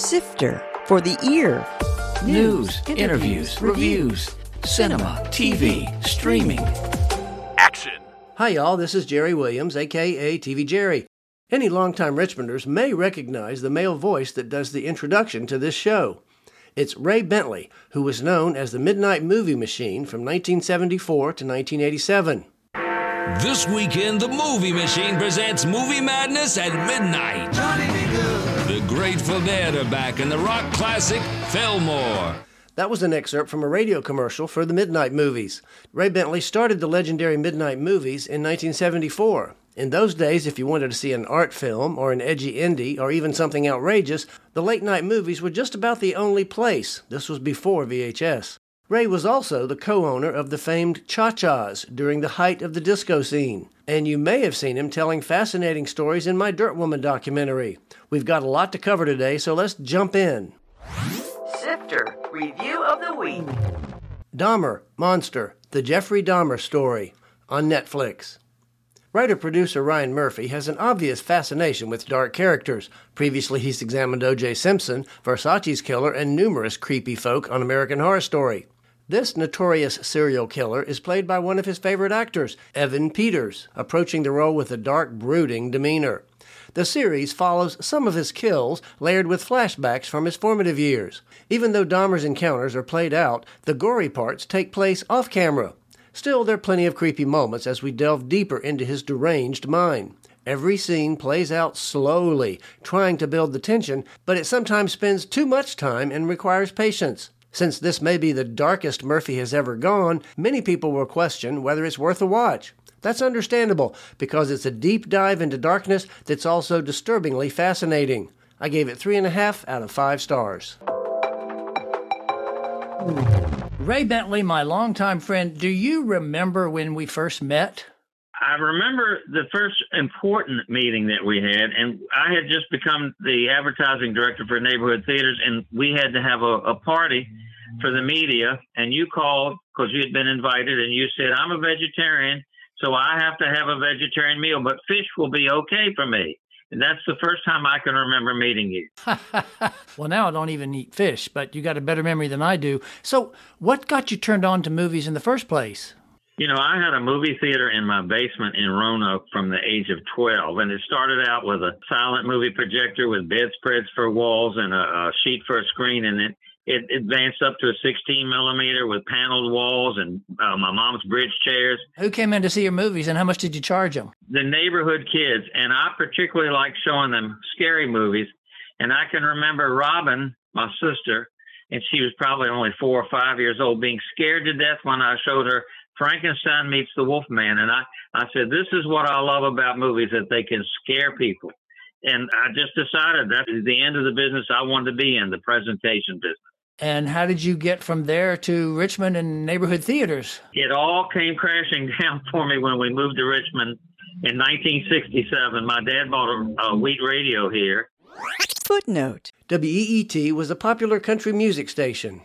Sifter for the ear. News, interviews, reviews, cinema, TV, streaming. Action. Hi, y'all. This is Jerry Williams, aka TV Jerry. Any longtime Richmonders may recognize the male voice that does the introduction to this show. It's Ray Bentley, who was known as the Midnight Movie Machine from 1974 to 1987. This weekend, the Movie Machine presents Movie Madness at Midnight. The Grateful Dead are back in the rock classic Fillmore. That was an excerpt from a radio commercial for the Midnight Movies. Ray Bentley started the legendary Midnight Movies in 1974. In those days, if you wanted to see an art film or an edgy indie or even something outrageous, the late night movies were just about the only place. This was before VHS. Ray was also the co owner of the famed Cha Chas during the height of the disco scene, and you may have seen him telling fascinating stories in my Dirt Woman documentary. We've got a lot to cover today, so let's jump in. Sifter Review of the Week. Dahmer, Monster, The Jeffrey Dahmer Story on Netflix. Writer producer Ryan Murphy has an obvious fascination with dark characters. Previously, he's examined O.J. Simpson, Versace's killer, and numerous creepy folk on American Horror Story. This notorious serial killer is played by one of his favorite actors, Evan Peters, approaching the role with a dark, brooding demeanor. The series follows some of his kills, layered with flashbacks from his formative years. Even though Dahmer's encounters are played out, the gory parts take place off camera. Still, there are plenty of creepy moments as we delve deeper into his deranged mind. Every scene plays out slowly, trying to build the tension, but it sometimes spends too much time and requires patience. Since this may be the darkest Murphy has ever gone, many people will question whether it's worth a watch. That's understandable, because it's a deep dive into darkness that's also disturbingly fascinating. I gave it three and a half out of five stars. Ray Bentley, my longtime friend, do you remember when we first met? I remember the first important meeting that we had, and I had just become the advertising director for neighborhood theaters, and we had to have a, a party for the media. And you called because you had been invited, and you said, I'm a vegetarian, so I have to have a vegetarian meal, but fish will be okay for me. And that's the first time I can remember meeting you. well, now I don't even eat fish, but you got a better memory than I do. So, what got you turned on to movies in the first place? You know, I had a movie theater in my basement in Roanoke from the age of 12, and it started out with a silent movie projector with bedspreads for walls and a, a sheet for a screen, and it it advanced up to a 16 millimeter with paneled walls and uh, my mom's bridge chairs. Who came in to see your movies, and how much did you charge them? The neighborhood kids, and I particularly like showing them scary movies. And I can remember Robin, my sister, and she was probably only four or five years old, being scared to death when I showed her Frankenstein meets the Wolfman. And I, I said, This is what I love about movies, that they can scare people. And I just decided that's the end of the business I wanted to be in, the presentation business. And how did you get from there to Richmond and neighborhood theaters? It all came crashing down for me when we moved to Richmond in 1967. My dad bought a, a wheat radio here. Footnote WEET was a popular country music station.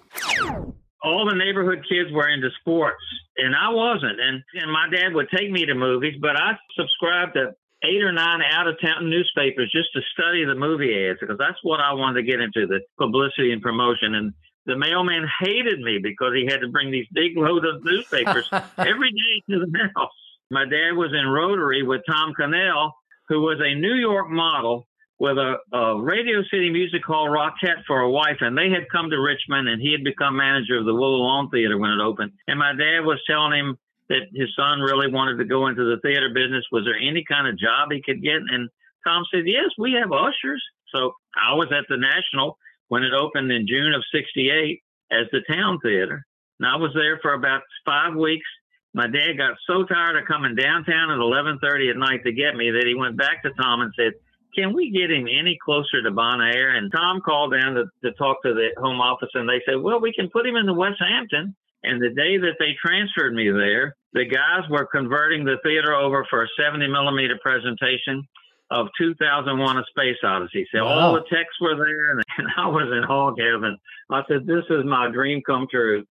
All the neighborhood kids were into sports, and I wasn't. And, and my dad would take me to movies, but I subscribed to eight or nine out of town newspapers just to study the movie ads because that's what I wanted to get into the publicity and promotion. And the mailman hated me because he had to bring these big load of newspapers every day to the house. My dad was in Rotary with Tom Connell, who was a New York model with a, a Radio City Music Hall Rockette for a wife, and they had come to Richmond, and he had become manager of the Willow Lawn Theater when it opened. And my dad was telling him that his son really wanted to go into the theater business. Was there any kind of job he could get? And Tom said, Yes, we have ushers. So I was at the National when it opened in June of 68 as the town theater. And I was there for about five weeks. My dad got so tired of coming downtown at 11:30 at night to get me that he went back to Tom and said, "Can we get him any closer to Bon Air?" And Tom called down to, to talk to the home office, and they said, "Well, we can put him in the West Hampton." And the day that they transferred me there, the guys were converting the theater over for a 70 millimeter presentation of 2001 A Space Odyssey. So wow. all the texts were there, and, and I was in hog heaven. I said, This is my dream come true.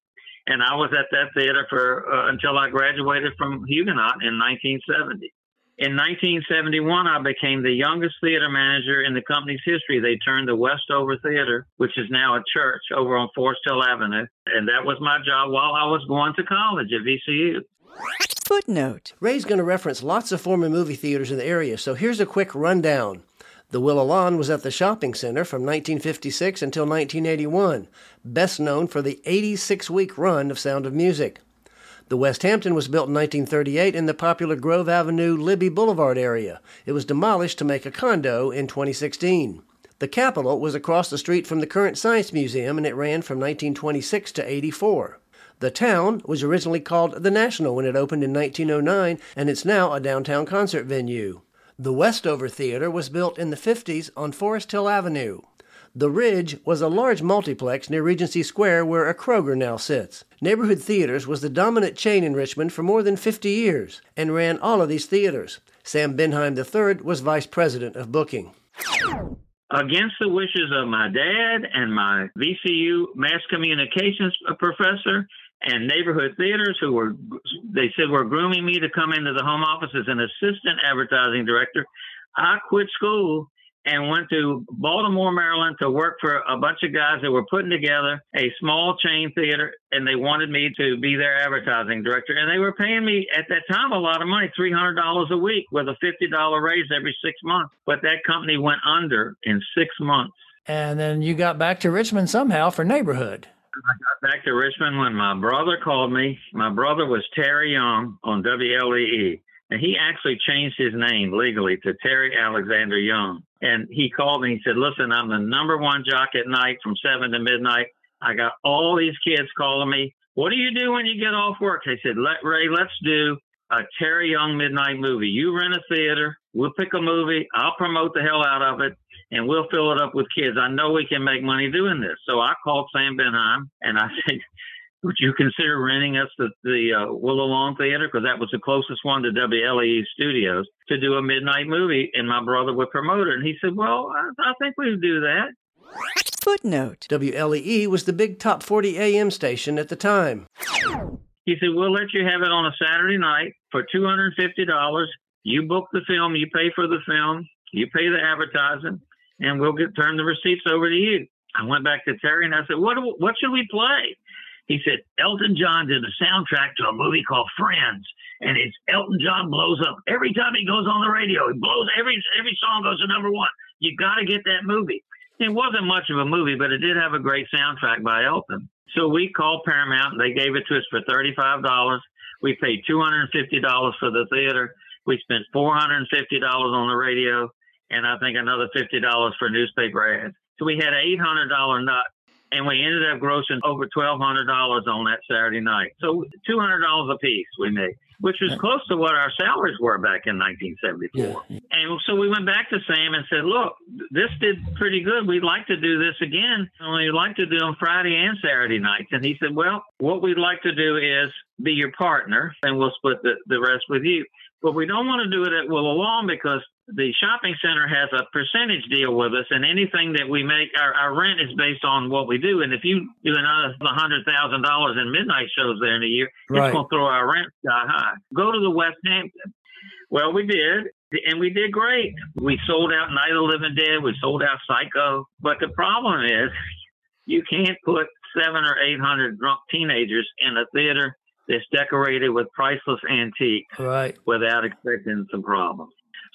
And I was at that theater for uh, until I graduated from Huguenot in 1970. In 1971, I became the youngest theater manager in the company's history. They turned the Westover Theater, which is now a church, over on Forest Hill Avenue. And that was my job while I was going to college at VCU. Footnote Ray's going to reference lots of former movie theaters in the area, so here's a quick rundown. The Willow Lawn was at the shopping center from 1956 until 1981, best known for the 86 week run of Sound of Music. The West Hampton was built in 1938 in the popular Grove Avenue Libby Boulevard area. It was demolished to make a condo in 2016. The Capitol was across the street from the current Science Museum and it ran from 1926 to 84. The town was originally called the National when it opened in 1909 and it's now a downtown concert venue. The Westover Theater was built in the 50s on Forest Hill Avenue. The Ridge was a large multiplex near Regency Square where a Kroger now sits. Neighborhood Theaters was the dominant chain in Richmond for more than 50 years and ran all of these theaters. Sam Bendheim III was vice president of booking. Against the wishes of my dad and my VCU mass communications professor and neighborhood theaters who were, they said, were grooming me to come into the home office as an assistant advertising director, I quit school and went to Baltimore, Maryland to work for a bunch of guys that were putting together a small chain theater and they wanted me to be their advertising director. And they were paying me at that time a lot of money, $300 a week with a $50 raise every six months. But that company went under in six months. And then you got back to Richmond somehow for neighborhood. I got back to Richmond when my brother called me. My brother was Terry Young on WLEE. And he actually changed his name legally to Terry Alexander Young. And he called me. and He said, Listen, I'm the number one jock at night from 7 to midnight. I got all these kids calling me. What do you do when you get off work? I said, Let Ray, let's do a Terry Young midnight movie. You rent a theater, we'll pick a movie, I'll promote the hell out of it, and we'll fill it up with kids. I know we can make money doing this. So I called Sam Bendheim and I said, would you consider renting us the, the uh, Willow Lawn Theater because that was the closest one to WLEE Studios to do a midnight movie, and my brother would promote it. And he said, "Well, I, I think we would do that." Footnote WLEE was the big top 40 AM station at the time. He said, "We'll let you have it on a Saturday night for two hundred and fifty dollars. You book the film, you pay for the film, you pay the advertising, and we'll get turn the receipts over to you." I went back to Terry and I said, "What what should we play?" He said Elton John did a soundtrack to a movie called Friends, and it's Elton John blows up every time he goes on the radio. He blows every every song goes to number one. You got to get that movie. It wasn't much of a movie, but it did have a great soundtrack by Elton. So we called Paramount, they gave it to us for thirty five dollars. We paid two hundred and fifty dollars for the theater. We spent four hundred and fifty dollars on the radio, and I think another fifty dollars for newspaper ads. So we had an eight hundred dollar nut and we ended up grossing over twelve hundred dollars on that Saturday night. So two hundred dollars a piece we made, which was close to what our salaries were back in 1974. Yeah. And so we went back to Sam and said, "Look, this did pretty good. We'd like to do this again, and we'd like to do them Friday and Saturday nights." And he said, "Well, what we'd like to do is be your partner, and we'll split the, the rest with you." But we don't want to do it at Willow Lawn because the shopping center has a percentage deal with us, and anything that we make, our, our rent is based on what we do. And if you do another hundred thousand dollars in midnight shows there in a year, right. it's going to throw our rent sky high. Go to the West Hampton. Well, we did, and we did great. We sold out Night of the Living Dead. We sold out Psycho. But the problem is, you can't put seven or eight hundred drunk teenagers in a theater that's decorated with priceless antiques right. without expecting some problems.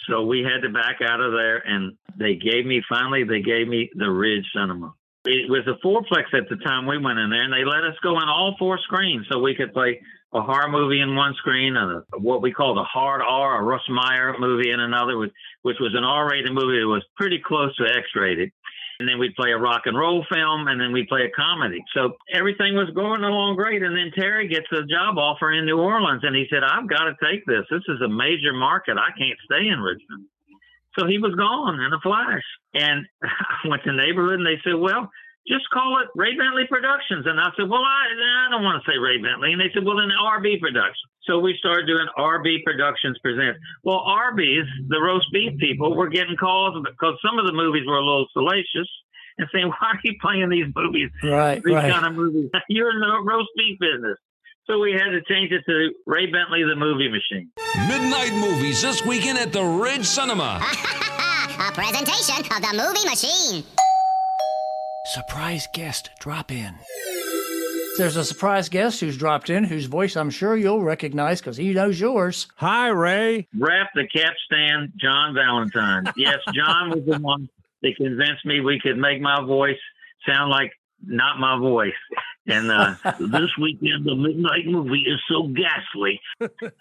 So we had to back out of there, and they gave me finally they gave me the Ridge Cinema. It was a fourplex at the time we went in there, and they let us go in all four screens so we could play a horror movie in one screen and what we called a hard R, a Russ Meyer movie in another, which, which was an R-rated movie that was pretty close to X-rated and then we'd play a rock and roll film, and then we'd play a comedy. So everything was going along great. And then Terry gets a job offer in New Orleans, and he said, I've got to take this. This is a major market. I can't stay in Richmond. So he was gone in a flash. And I went to neighborhood, and they said, Well, just call it Ray Bentley Productions. And I said, Well, I, I don't want to say Ray Bentley. And they said, Well, then RB Productions. So we started doing RB Productions Presents. Well, Arby's, the roast beef people, were getting calls because some of the movies were a little salacious and saying, why are you playing these movies? Right, these right. kind of movies. You're in the roast beef business. So we had to change it to Ray Bentley, the movie machine. Midnight movies this weekend at the Ridge Cinema. A presentation of the movie machine. Surprise guest drop in. There's a surprise guest who's dropped in, whose voice I'm sure you'll recognize because he knows yours. Hi, Ray. Wrap the capstan, John Valentine. Yes, John was the one that convinced me we could make my voice sound like not my voice. And uh, this weekend, the midnight movie is so ghastly.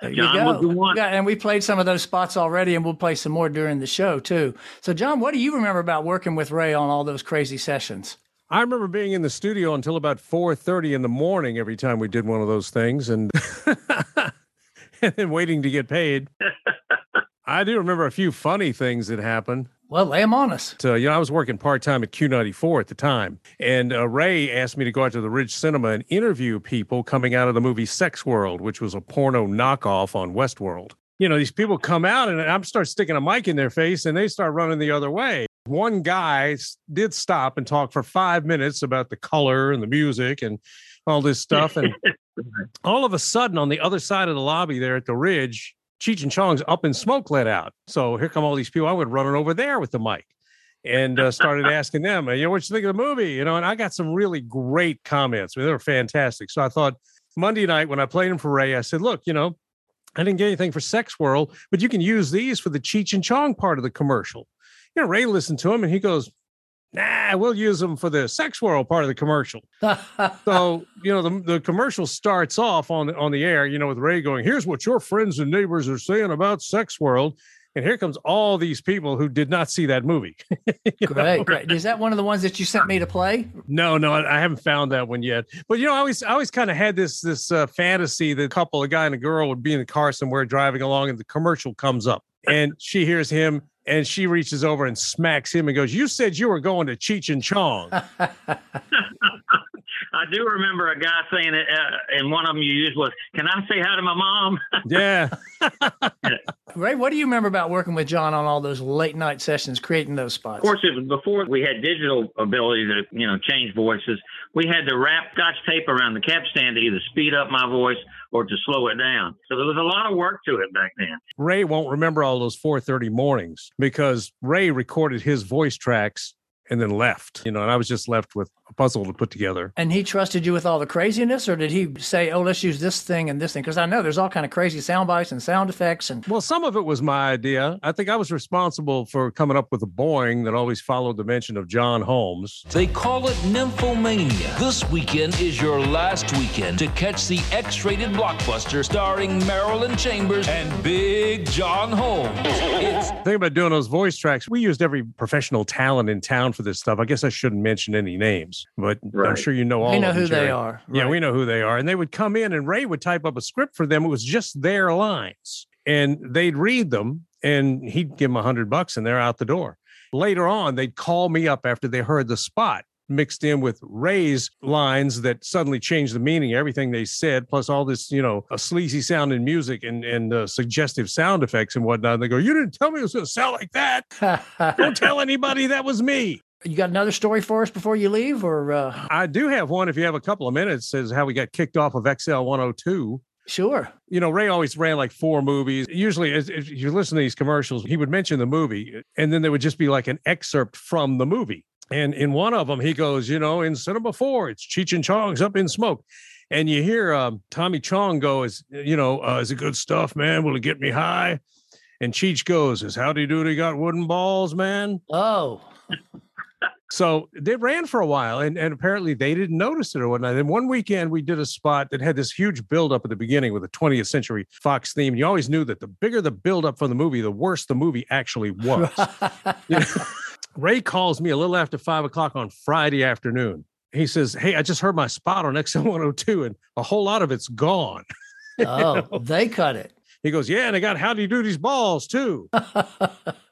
John you go. was the one. Yeah, and we played some of those spots already, and we'll play some more during the show too. So, John, what do you remember about working with Ray on all those crazy sessions? I remember being in the studio until about 4:30 in the morning every time we did one of those things and and then waiting to get paid. I do remember a few funny things that happened. Well, lay them on us. So, you know, I was working part time at Q94 at the time, and uh, Ray asked me to go out to the Ridge Cinema and interview people coming out of the movie Sex World, which was a porno knockoff on Westworld. You know, these people come out and I start sticking a mic in their face and they start running the other way. One guy did stop and talk for five minutes about the color and the music and all this stuff. And all of a sudden, on the other side of the lobby there at the Ridge, Cheech and Chong's up in smoke let out. So here come all these people. I went running over there with the mic and uh, started asking them, you know, what you think of the movie? You know, and I got some really great comments. I mean, they were fantastic. So I thought Monday night when I played them for Ray, I said, look, you know, I didn't get anything for Sex World, but you can use these for the Cheech and Chong part of the commercial. You know, Ray listened to him and he goes, nah, we'll use them for the Sex World part of the commercial. So, you know, the, the commercial starts off on the, on the air, you know, with Ray going, here's what your friends and neighbors are saying about Sex World. And here comes all these people who did not see that movie. You know? great, great. Is that one of the ones that you sent me to play? No, no, I I haven't found that one yet. But you know, I always, I always kind of had this, this uh, fantasy that a couple, a guy and a girl, would be in the car somewhere driving along, and the commercial comes up, and she hears him, and she reaches over and smacks him and goes, "You said you were going to Cheech and Chong." I do remember a guy saying it, uh, and one of them you used was, "Can I say hi to my mom?" yeah, Ray, what do you remember about working with John on all those late night sessions, creating those spots? Of course, it was before we had digital ability to, you know, change voices. We had to wrap scotch tape around the capstan to either speed up my voice or to slow it down. So there was a lot of work to it back then. Ray won't remember all those 4:30 mornings because Ray recorded his voice tracks and then left. You know, and I was just left with a puzzle to put together. And he trusted you with all the craziness, or did he say, "Oh, let's use this thing and this thing"? Because I know there's all kind of crazy sound bites and sound effects, and Well, some of it was my idea. I think I was responsible for coming up with a boing that always followed the mention of John Holmes. They call it nymphomania. This weekend is your last weekend to catch the X rated blockbuster starring Marilyn Chambers and Big John Holmes. It's The thing about doing those voice tracks, we used every professional talent in town for this stuff. I guess I shouldn't mention any names, but I'm sure you know all we know of them, who they Jerry. are. Yeah, we know who they are. And they would come in and Ray would type up a script for them. It was just their lines. And they'd read them and he'd give them a hundred bucks and they're out the door. Later on, they'd call me up after they heard the spot mixed in with Ray's lines that suddenly changed the meaning, everything they said, plus all this, you know, a sleazy sounding music and, and uh, suggestive sound effects and whatnot. And they go, You didn't tell me it was going to sound like that. Don't tell anybody that was me. You got another story for us before you leave, or uh, I do have one if you have a couple of minutes, is how we got kicked off of XL 102. sure? You know, Ray always ran like four movies. Usually, as- if you listen to these commercials, he would mention the movie, and then there would just be like an excerpt from the movie. And in one of them, he goes, you know, in cinema four, it's Cheech and Chong's up in smoke. And you hear um, Tommy Chong go, is, you know, uh, is it good stuff, man? Will it get me high? And Cheech goes, is howdy doody got wooden balls, man? Oh, So they ran for a while and, and apparently they didn't notice it or whatnot. And one weekend we did a spot that had this huge buildup at the beginning with a 20th century Fox theme. You always knew that the bigger the buildup for the movie, the worse the movie actually was. You know, Ray calls me a little after five o'clock on Friday afternoon. He says, Hey, I just heard my spot on XL 102 and a whole lot of it's gone. oh, they cut it. He goes, Yeah, and I got Howdy Doody's balls too.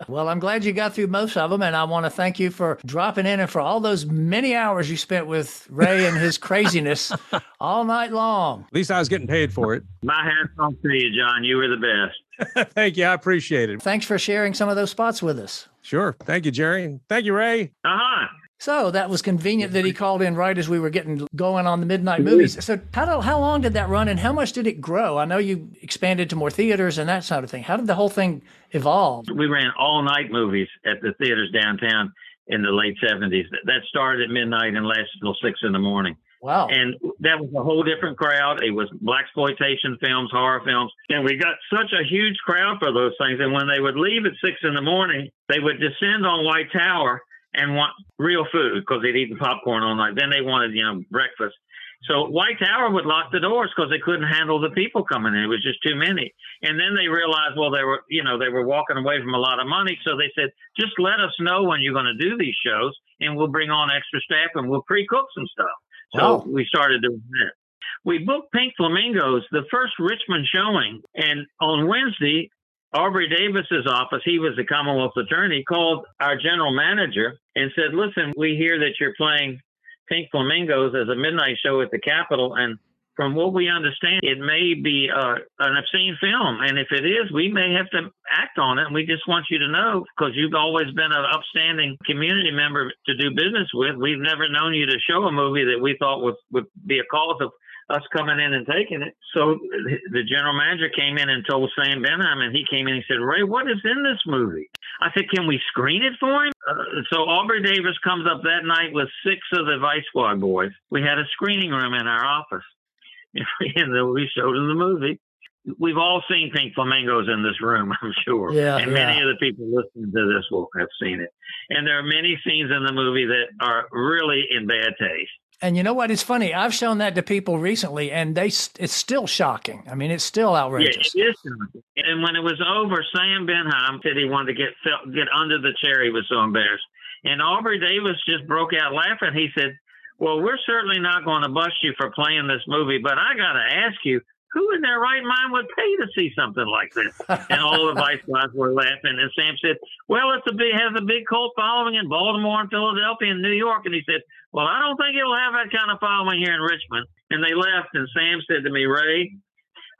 Well, I'm glad you got through most of them, and I want to thank you for dropping in and for all those many hours you spent with Ray and his craziness all night long. At least I was getting paid for it. My hats off to you, John. You were the best. Thank you. I appreciate it. Thanks for sharing some of those spots with us. Sure. Thank you, Jerry. Thank you, Ray. Uh huh. So that was convenient that he called in right as we were getting going on the midnight movies. So how, how long did that run and how much did it grow? I know you expanded to more theaters and that sort of thing. How did the whole thing evolve? We ran all night movies at the theaters downtown in the late 70s. That started at midnight and lasted till six in the morning. Wow. And that was a whole different crowd. It was black exploitation films, horror films. And we got such a huge crowd for those things. And when they would leave at six in the morning, they would descend on White Tower and want real food because they'd eaten popcorn all night. Then they wanted, you know, breakfast. So White Tower would lock the doors because they couldn't handle the people coming in. It was just too many. And then they realized, well, they were, you know, they were walking away from a lot of money. So they said, just let us know when you're going to do these shows, and we'll bring on extra staff and we'll pre-cook some stuff. So Wow. we started doing that. We booked Pink Flamingos, the first Richmond showing, and on Wednesday, Aubrey Davis's office, he was the Commonwealth attorney, called our general manager and said, "Listen, we hear that you're playing Pink Flamingos as a midnight show at the Capitol, and from what we understand, it may be uh, an obscene film, and if it is, we may have to act on it. And we just want you to know because you've always been an upstanding community member to do business with. We've never known you to show a movie that we thought was would be a cause of us coming in and taking it. So the general manager came in and told Sam Bendheim, and he came in and he said, Ray, what is in this movie? I said, can we screen it for him? Uh, so Aubrey Davis comes up that night with six of the Vice Squad boys. We had a screening room in our office, and then we showed them the movie. We've all seen Pink Flamingos in this room, I'm sure. Yeah, and many yeah. of the people listening to this will have seen it. And there are many scenes in the movie that are really in bad taste. And you know what? It's funny. I've shown that to people recently, and they it's still shocking. I mean, it's still outrageous. Yeah, it is. shocking. And when it was over, Sam Bendheim said he wanted to get felt, get under the chair. He was so embarrassed. And Aubrey Davis just broke out laughing. He said, "Well, we're certainly not going to bust you for playing this movie, but I got to ask you." Who in their right mind would pay to see something like this? And all the vice guys were laughing. And Sam said, "Well, it's a big has a big cult following in Baltimore and Philadelphia and New York." And he said, "Well, I don't think it'll have that kind of following here in Richmond." And they left. And Sam said to me, "Ray,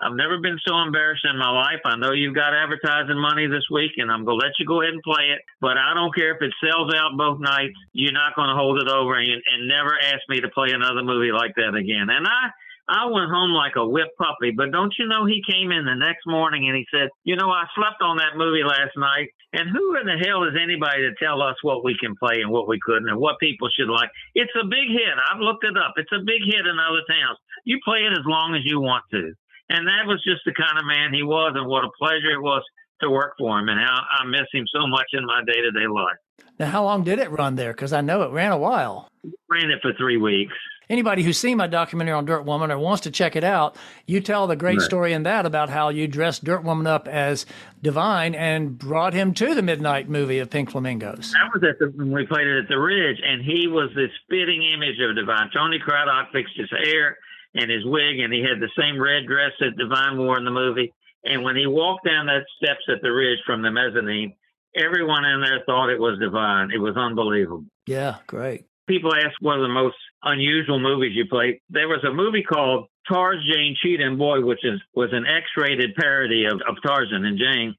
I've never been so embarrassed in my life. I know you've got advertising money this week, and I'm going to let you go ahead and play it. But I don't care if it sells out both nights. You're not going to hold it over and, and never ask me to play another movie like that again. And I, I went home like a whipped puppy. But don't you know, he came in the next morning and he said, You know, I slept on that movie last night. And who in the hell is anybody to tell us what we can play and what we couldn't and what people should like? It's a big hit. I've looked it up. It's a big hit in other towns. You play it as long as you want to. And that was just the kind of man he was, and what a pleasure it was to work for him. And how I miss him so much in my day to day life. Now, how long did it run there? Because I know it ran a while. Ran it for three weeks. Anybody who's seen my documentary on Dirt Woman or wants to check it out, you tell the great Right. story in that about how you dressed Dirt Woman up as Divine and brought him to the midnight movie of Pink Flamingos. That was at the when we played it at the Ridge, and he was the spitting image of Divine. Tony Craddock fixed his hair and his wig, and he had the same red dress that Divine wore in the movie. And when he walked down that steps at the Ridge from the mezzanine, everyone in there thought it was Divine. It was unbelievable. Yeah, great. people ask what are the most unusual movies you play. There was a movie called Tarz, Jane, Cheetah, and Boy, which is was an X-rated parody of, of Tarzan and Jane.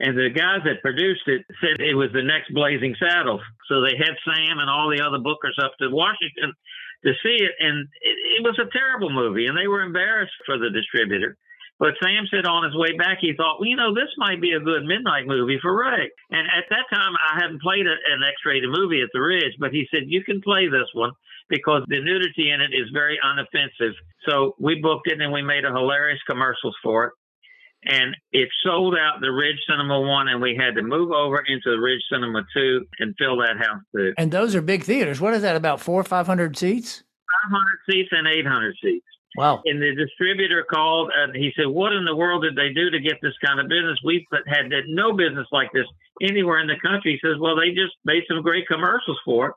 And the guys that produced it said it was the next Blazing Saddles. So they had Sam and all the other bookers up to Washington to see it, and it, it was a terrible movie, and they were embarrassed for the distributor. But Sam said on his way back, he thought, well, you know, this might be a good midnight movie for Ray. And at that time, I hadn't played a, an X-rated movie at the Ridge, but he said, you can play this one because the nudity in it is very unoffensive. So we booked it and we made a hilarious commercials for it. And it sold out the Ridge Cinema 1, and we had to move over into the Ridge Cinema 2 and fill that house too. And those are big theaters. What is that, about four or 500 seats? 500 seats and 800 seats. Wow. And the distributor called and he said, What in the world did they do to get this kind of business? We've had no business like this anywhere in the country. He says, Well, they just made some great commercials for it.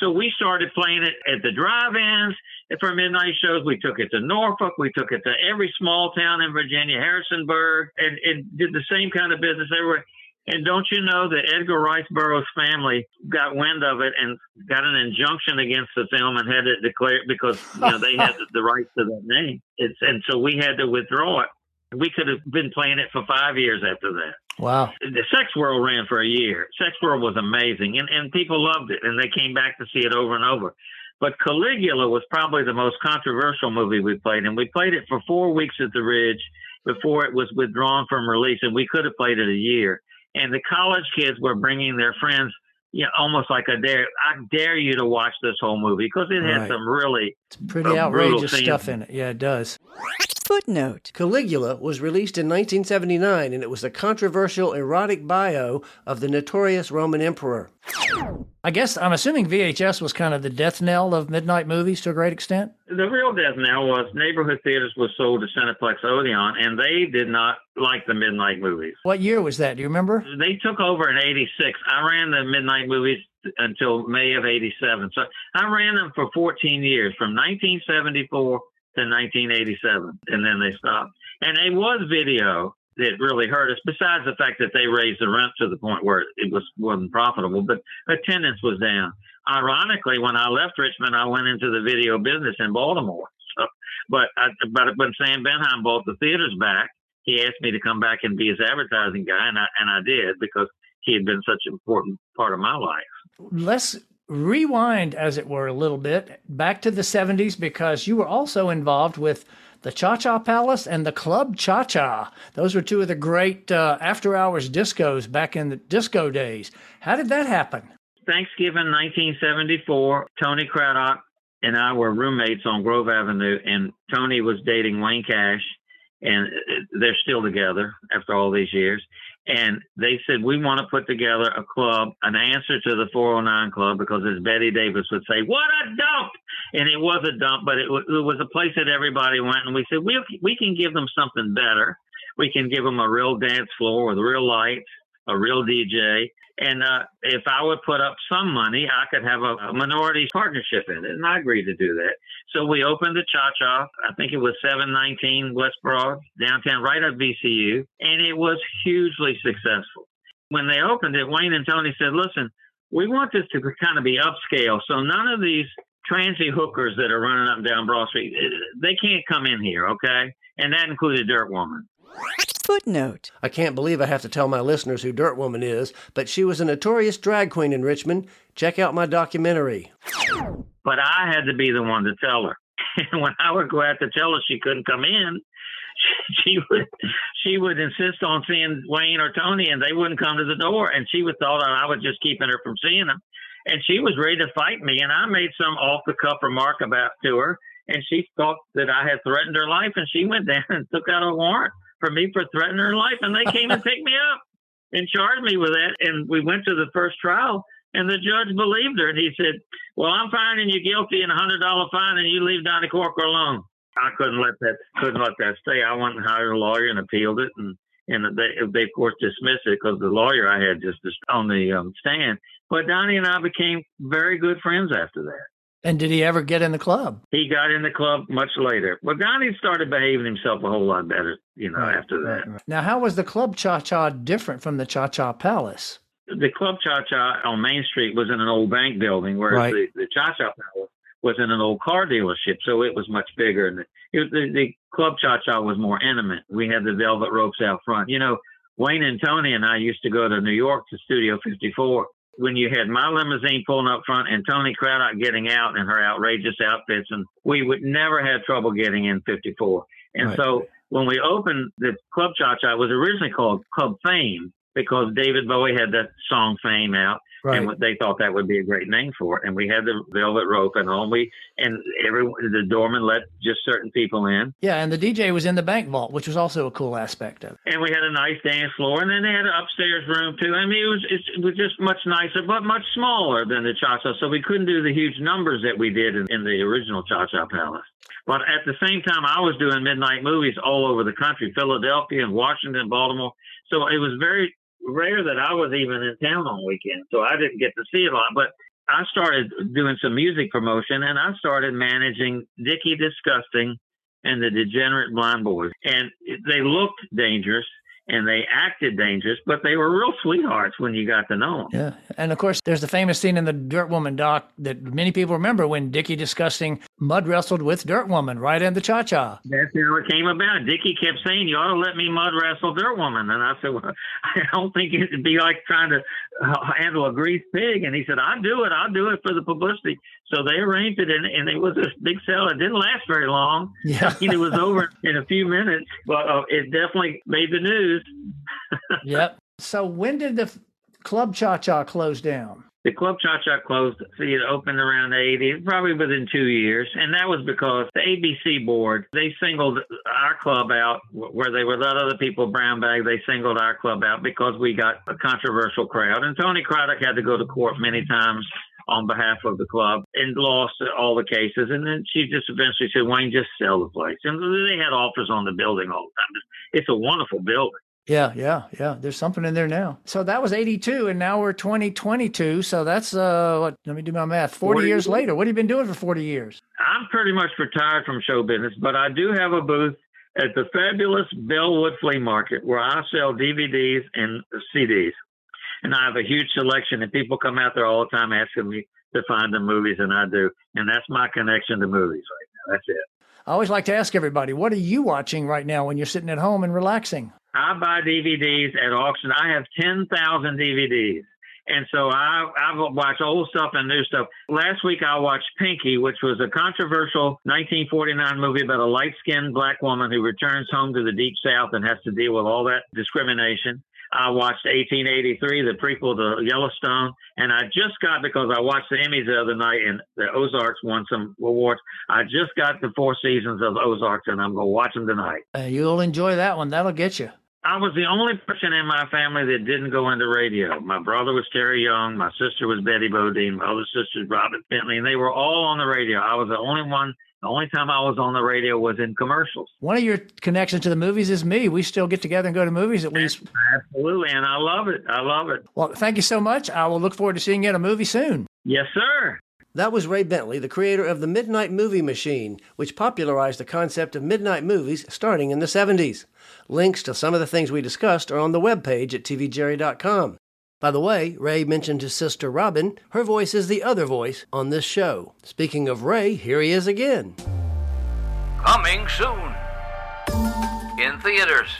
So we started playing it at the drive ins for midnight shows. We took it to Norfolk. We took it to every small town in Virginia, Harrisonburg, and, and did the same kind of business everywhere. And don't you know that Edgar Rice Burroughs' family got wind of it and got an injunction against the film and had it declared because you know they had the rights to that name. It's and so we had to withdraw it. We could have been playing it for five years after that. Wow. The Sex World ran for a year. Sex World was amazing, and, and people loved it, and they came back to see it over and over. But Caligula was probably the most controversial movie we played, and we played it for four weeks at the Ridge before it was withdrawn from release, and we could have played it a year. And the college kids were bringing their friends, you know, almost like a dare. I dare you to watch this whole movie because it had Right. some really It's pretty outrageous stuff in it. Yeah, it does. Footnote. Caligula was released in 1979 and it was a controversial erotic bio of the notorious Roman emperor. I guess I'm assuming VHS was kind of the death knell of midnight movies to a great extent. the real death knell was neighborhood theaters was sold to Cineplex Odeon, and they did not like the midnight movies. What year was that? Do you remember? They took over in '86. I ran the midnight movies until May of '87, so I ran them for 14 years, from 1974 to 1987, and then they stopped. And it was video that really hurt us. Besides the fact that they raised the rent to the point where it was wasn't profitable, but attendance was down. Ironically, when I left Richmond, I went into the video business in Baltimore. So, but I, but when Sam Bendheim bought the theaters back, he asked me to come back and be his advertising guy, and I and I did because he had been such an important part of my life. Let's rewind, as it were, a little bit back to the 70s because you were also involved with the Cha Cha Palace and the Club Cha Cha. Those were two of the great uh, after hours discos back in the disco days. How did that happen? Thanksgiving 1974, Tony Craddock and I were roommates on Grove Avenue, and Tony was dating Wayne Cash, and uh, they're still together after all these years. And they said, We want to put together a club, an answer to the 409 Club, because as Bette Davis would say, What a dump! And it was a dump, but it, w- it was a place that everybody went. And we said, we, we can give them something better. We can give them a real dance floor with real lights, a real DJ. And uh, if I would put up some money, I could have a, a minority partnership in it. And I agreed to do that. So we opened the Cha Cha. I think it was 719 West Broad, downtown, right at VCU. And it was hugely successful. When they opened it, Wayne and Tony said, listen, we want this to kind of be upscale. So none of these transy hookers that are running up and down Broad Street, eh, they can't come in here, okay? And that included Dirt Woman. Footnote. I can't believe I have to tell my listeners who Dirt Woman is, but she was a notorious drag queen in Richmond. Check out my documentary. but I had to be the one to tell her. And when I would go out to tell her she couldn't come in, she would she would insist on seeing Wayne or Tony, and they wouldn't come to the door. And she would thought I was just keeping her from seeing them. And she was ready to fight me. And I made some off the cuff remark about to her, and she thought that I had threatened her life. And she went down and took out a warrant for me for threatening her life. And they came and picked me up and charged me with that. And we went to the first trial. And the judge believed her, and he said, "Well, I'm finding you guilty and a hundred dollar fine, and you leave Donnie Corker alone." I couldn't let that couldn't let that stay. I went and hired a lawyer and appealed it, and and they they of course dismissed it because the lawyer I had just on the um, stand. But Donnie and I became very good friends after that. And did he ever get in the club? He got in the club much later. Well, Donnie started behaving himself a whole lot better, you know, after that. Now, how was the Club Cha Cha different from the Cha Cha Palace? the Club Cha Cha on Main Street was in an old bank building, whereas Right. the, the Cha Cha Palace was in an old car dealership, so it was much bigger. And it, the, the Club Cha Cha was more intimate. We had the velvet ropes out front. You know, Wayne and Tony and I used to go to New York to Studio 54. When you had my limousine pulling up front and Tony Craddock getting out in her outrageous outfits, and we would never have trouble getting in 54. And Right. so when we opened the Club Cha Cha, it was originally called Club Fame because David Bowie had that song Fame out, Right. and they thought that would be a great name for it. And we had the velvet rope and all. We and every the doorman let just certain people in, Yeah, and the DJ was in the bank vault, which was also a cool aspect of it. and we had a nice dance floor. And then they had an upstairs room too. I mean, it was it was just much nicer, but much smaller than the Cha Cha. So we couldn't do the huge numbers that we did in, in the original Cha Cha Palace. But at the same time, I was doing midnight movies all over the country, Philadelphia and Washington, Baltimore. So it was very rare that I was even in town on weekends. So I didn't get to see a lot. But I started doing some music promotion and I started managing Dickie Disgusting and the Degenerate Blind Boys. And they looked dangerous. And they acted dangerous, but they were real sweethearts when you got to know them. Yeah. And of course, there's the famous scene in the Dirt Woman doc that many people remember when Dickie Disgusting mud wrestled with Dirt Woman right in the cha cha. That's how it came about. Dickie kept saying, "You ought to let me mud wrestle Dirt Woman," and I said, "Well, I don't think it'd be like trying to uh, handle a greased pig." And he said, "I'll do it. I'll do it for the publicity." So they arranged it, and, and it was a big sell. It didn't last very long. Yeah. it was over in a few minutes, but uh, it definitely made the news. Yep. So when did the Club Cha Cha close down? The Club Cha Cha closed. See, it opened around the 80s, probably within two years. And that was because the ABC board, they singled our club out where they would let other people brown bag. They singled our club out because we got a controversial crowd. And Tony Craddock had to go to court many times on behalf of the club and lost all the cases. And then she just eventually said, Wayne, just sell the place. And they had offers on the building all the time. It's a wonderful building. Yeah, yeah, yeah. There's something in there now. So that was 82, and now we're 2022. So that's, uh, what, let me do my math. 40, 40 years later. What have you been doing for 40 years? I'm pretty much retired from show business, but I do have a booth at the fabulous Bellwood Flea Market where I sell DVDs and CDs. And I have a huge selection, and people come out there all the time asking me to find the movies, and I do. And that's my connection to movies right now. That's it. I always like to ask everybody, what are you watching right now when you're sitting at home and relaxing? I buy DVDs at auction. I have 10,000 DVDs. And so I, I've watched old stuff and new stuff. Last week I watched Pinky, which was a controversial 1949 movie about a light skinned black woman who returns home to the deep south and has to deal with all that discrimination. I watched 1883, the prequel to Yellowstone, and I just got because I watched the Emmys the other night and the Ozarks won some awards. I just got the four seasons of Ozarks, and I'm gonna watch them tonight. Uh, you'll enjoy that one. That'll get you. I was the only person in my family that didn't go into radio. My brother was Terry Young, my sister was Betty Bodine, my other sister was Robin Bentley, and they were all on the radio. I was the only one the only time I was on the radio was in commercials. One of your connections to the movies is me. We still get together and go to movies at least. Absolutely, and I love it. I love it. Well, thank you so much. I will look forward to seeing you at a movie soon. Yes, sir. That was Ray Bentley, the creator of the Midnight Movie Machine, which popularized the concept of midnight movies starting in the 70s. Links to some of the things we discussed are on the webpage at tvjerry.com. By the way, Ray mentioned his sister Robin. Her voice is the other voice on this show. Speaking of Ray, here he is again. Coming soon. In theaters.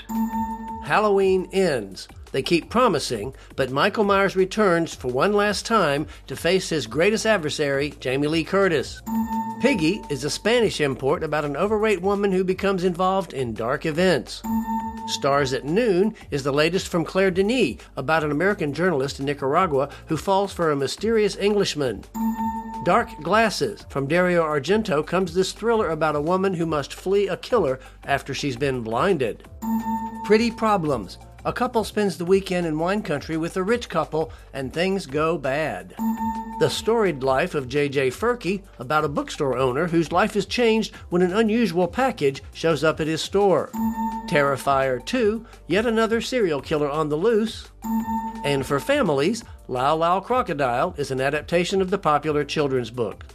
Halloween ends. They keep promising, but Michael Myers returns for one last time to face his greatest adversary, Jamie Lee Curtis. Piggy is a Spanish import about an overweight woman who becomes involved in dark events. Stars at Noon is the latest from Claire Denis about an American journalist in Nicaragua who falls for a mysterious Englishman. Dark Glasses from Dario Argento comes this thriller about a woman who must flee a killer after she's been blinded. Pretty Problems. A couple spends the weekend in wine country with a rich couple, and things go bad. The Storied Life of J.J. Fikry, about a bookstore owner whose life is changed when an unusual package shows up at his store. Terrifier 2, yet another serial killer on the loose. And for families, Lyle Lyle Crocodile is an adaptation of the popular children's book.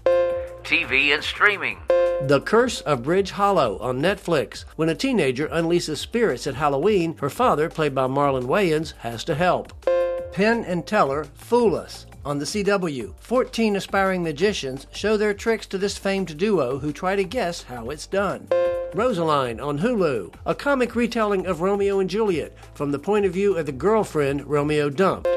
TV and streaming. The Curse of Bridge Hollow on Netflix. When a teenager unleashes spirits at Halloween, her father, played by Marlon Wayans, has to help. Penn and Teller Fool Us on the CW. 14 aspiring magicians show their tricks to this famed duo who try to guess how it's done. Rosaline on Hulu, a comic retelling of Romeo and Juliet from the point of view of the girlfriend Romeo dumped.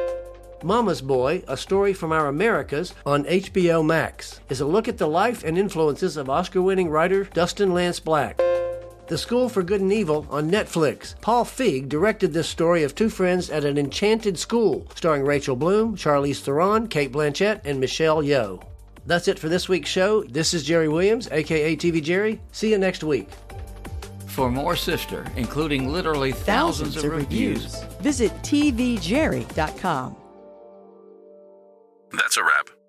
Mama's Boy, a story from our Americas on HBO Max, is a look at the life and influences of Oscar winning writer Dustin Lance Black. The School for Good and Evil on Netflix. Paul Feig directed this story of two friends at an enchanted school, starring Rachel Bloom, Charlize Theron, Cate Blanchett, and Michelle Yeoh. That's it for this week's show. This is Jerry Williams, aka TV Jerry. See you next week. For more Sifter, including literally thousands, Thousands of of reviews, reviews. Visit tvjerry.com. That's a wrap.